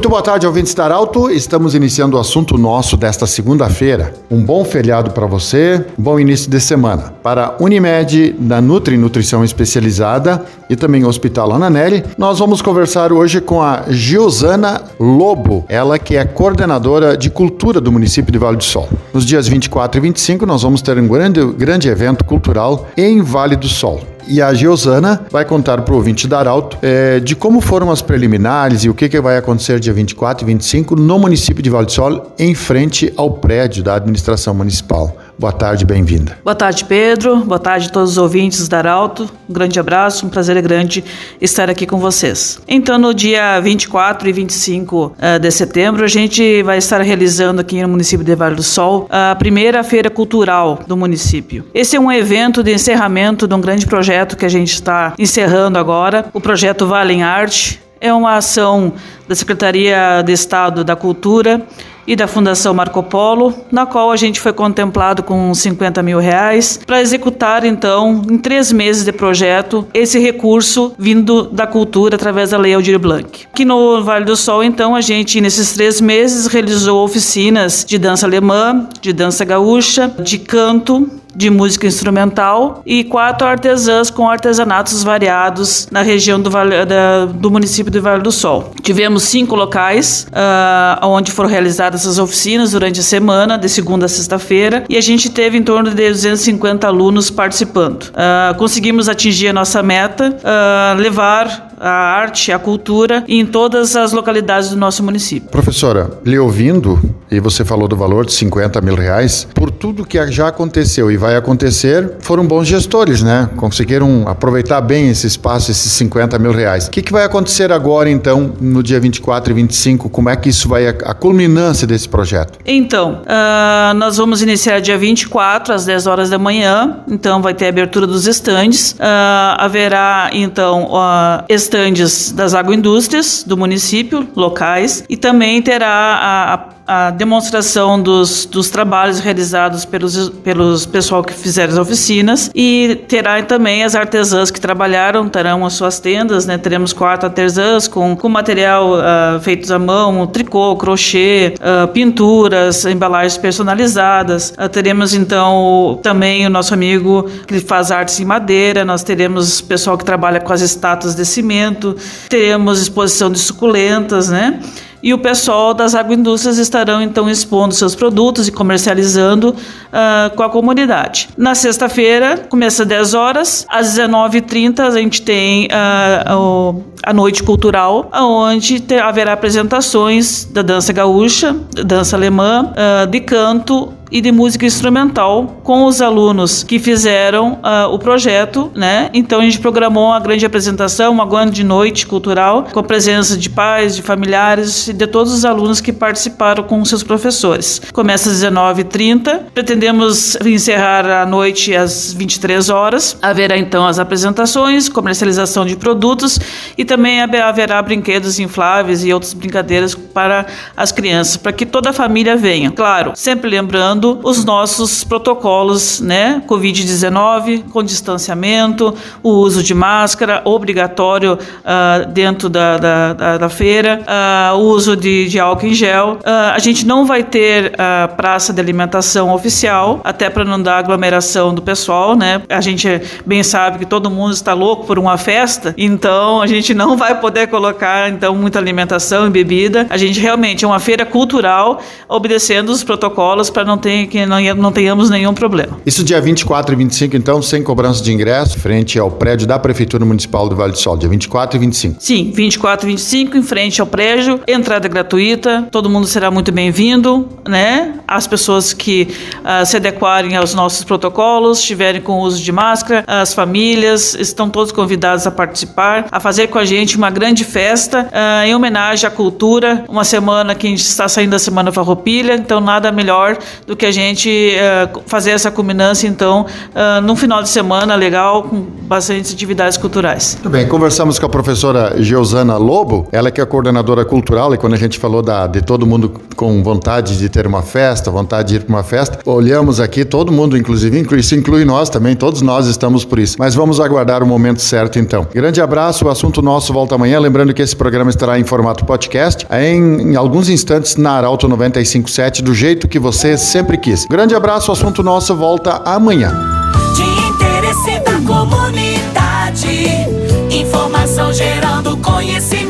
Muito boa tarde, ouvintes da Arauto. Estamos iniciando o assunto nosso desta segunda-feira. Um bom feriado para você, um bom início de semana. Para Unimed, da Nutri Nutrição Especializada e também Hospital Ananelli, nós vamos conversar hoje com a Giosana Lobo, ela que é coordenadora de cultura do município de Vale do Sol. Nos dias 24 e 25, nós vamos ter um grande, grande evento cultural em Vale do Sol. E a Giosana vai contar para o ouvinte da Arauto é, de como foram as preliminares e o que, que vai acontecer dia 24 e 25 no município de Vale do Sol, em frente ao prédio da administração municipal. Boa tarde, bem-vinda. Boa tarde, Pedro. Boa tarde a todos os ouvintes da Arauto. Um grande abraço, um prazer grande estar aqui com vocês. Então, no dia 24 e 25 uh, de setembro, a gente vai estar realizando aqui no município de Vale do Sol a primeira feira cultural do município. Esse é um evento de encerramento de um grande projeto que a gente está encerrando agora, o projeto Vale em Arte. É uma ação da Secretaria de Estado da Cultura e da Fundação Marco Polo, na qual a gente foi contemplado com 50 mil reais para executar, então, em três meses de projeto, esse recurso vindo da cultura através da Lei Aldir Blanc. Aqui no Vale do Sol, então, a gente, nesses três meses, realizou oficinas de dança alemã, de dança gaúcha, de canto, de música instrumental e quatro artesãs com artesanatos variados na região do, vale, da, do município do Vale do Sol. Tivemos cinco locais uh, onde foram realizadas essas oficinas durante a semana, de segunda a sexta-feira, e a gente teve em torno de 250 alunos participando. Uh, conseguimos atingir a nossa meta, uh, levar a arte, a cultura em todas as localidades do nosso município. Professora, lhe ouvindo, e você falou do valor de 50 mil reais, por tudo que já aconteceu e vai acontecer, foram bons gestores, né? Conseguiram aproveitar bem esse espaço, esses 50 mil reais. O que, que vai acontecer agora, então, no dia 24 e 25? Como é que isso vai, a culminância desse projeto? Então, uh, nós vamos iniciar dia 24, às 10 horas da manhã, então vai ter a abertura dos estandes, uh, haverá, então, uh, estandes das agroindústrias do município, locais, e também terá a, a a demonstração dos, dos trabalhos realizados pelos, pelos pessoal que fizeram as oficinas e terá também as artesãs que trabalharam, terão as suas tendas, né? Teremos quatro artesãs com, com material uh, feitos à mão, tricô, crochê, uh, pinturas, embalagens personalizadas. Uh, teremos então também o nosso amigo que faz artes em madeira, nós teremos pessoal que trabalha com as estátuas de cimento, teremos exposição de suculentas, né? E o pessoal das agroindústrias estarão então expondo seus produtos e comercializando uh, com a comunidade. Na sexta-feira, começa às 10 horas, às 19h30 a gente tem uh, a noite cultural, onde haverá apresentações da dança gaúcha, dança alemã, uh, de canto e de música instrumental com os alunos que fizeram uh, o projeto, né? Então a gente programou uma grande apresentação, uma grande noite cultural com a presença de pais, de familiares e de todos os alunos que participaram com seus professores. Começa às 19h30, pretendemos encerrar a noite às 23 horas. Haverá então as apresentações, comercialização de produtos e também haverá brinquedos infláveis e outras brincadeiras para as crianças, para que toda a família venha. Claro, sempre lembrando os nossos protocolos, né? Covid-19, com distanciamento, o uso de máscara obrigatório uh, dentro da, da, da, da feira, uh, o uso de, de, álcool em gel. Uh, a gente não vai ter a praça de alimentação oficial, até para não dar aglomeração do pessoal, né? A gente bem sabe que todo mundo está louco por uma festa, então a gente não vai poder colocar então muita alimentação e bebida. A gente realmente é uma feira cultural, obedecendo os protocolos para não ter que não, não tenhamos nenhum problema. Isso dia 24 e 25, então, sem cobrança de ingresso, frente ao prédio da Prefeitura Municipal do Vale do Sol, dia 24 e 25. Sim, 24 e 25, em frente ao prédio, entrada gratuita, todo mundo será muito bem-vindo, né? As pessoas que uh, se adequarem aos nossos protocolos, estiverem com uso de máscara, as famílias, estão todos convidados a participar, a fazer com a gente uma grande festa uh, em homenagem à cultura, uma semana que a gente está saindo da Semana Farroupilha, então nada melhor do que a gente uh, fazer essa culminância, então, uh, num final de semana legal, com bastante atividades culturais. Muito bem, conversamos com a professora Geosana Lobo, ela que é coordenadora cultural, e quando a gente falou da, de todo mundo com vontade de ter uma festa, vontade de ir para uma festa, olhamos aqui, todo mundo, inclusive, isso inclui nós também, todos nós estamos por isso. Mas vamos aguardar o momento certo então. Grande abraço, o assunto nosso volta amanhã. Lembrando que esse programa estará em formato podcast, em, em alguns instantes na Arauto 957, do jeito que você sempre quis. Grande abraço, assunto nosso volta amanhã. De interesse da comunidade, informação gerando conhecimento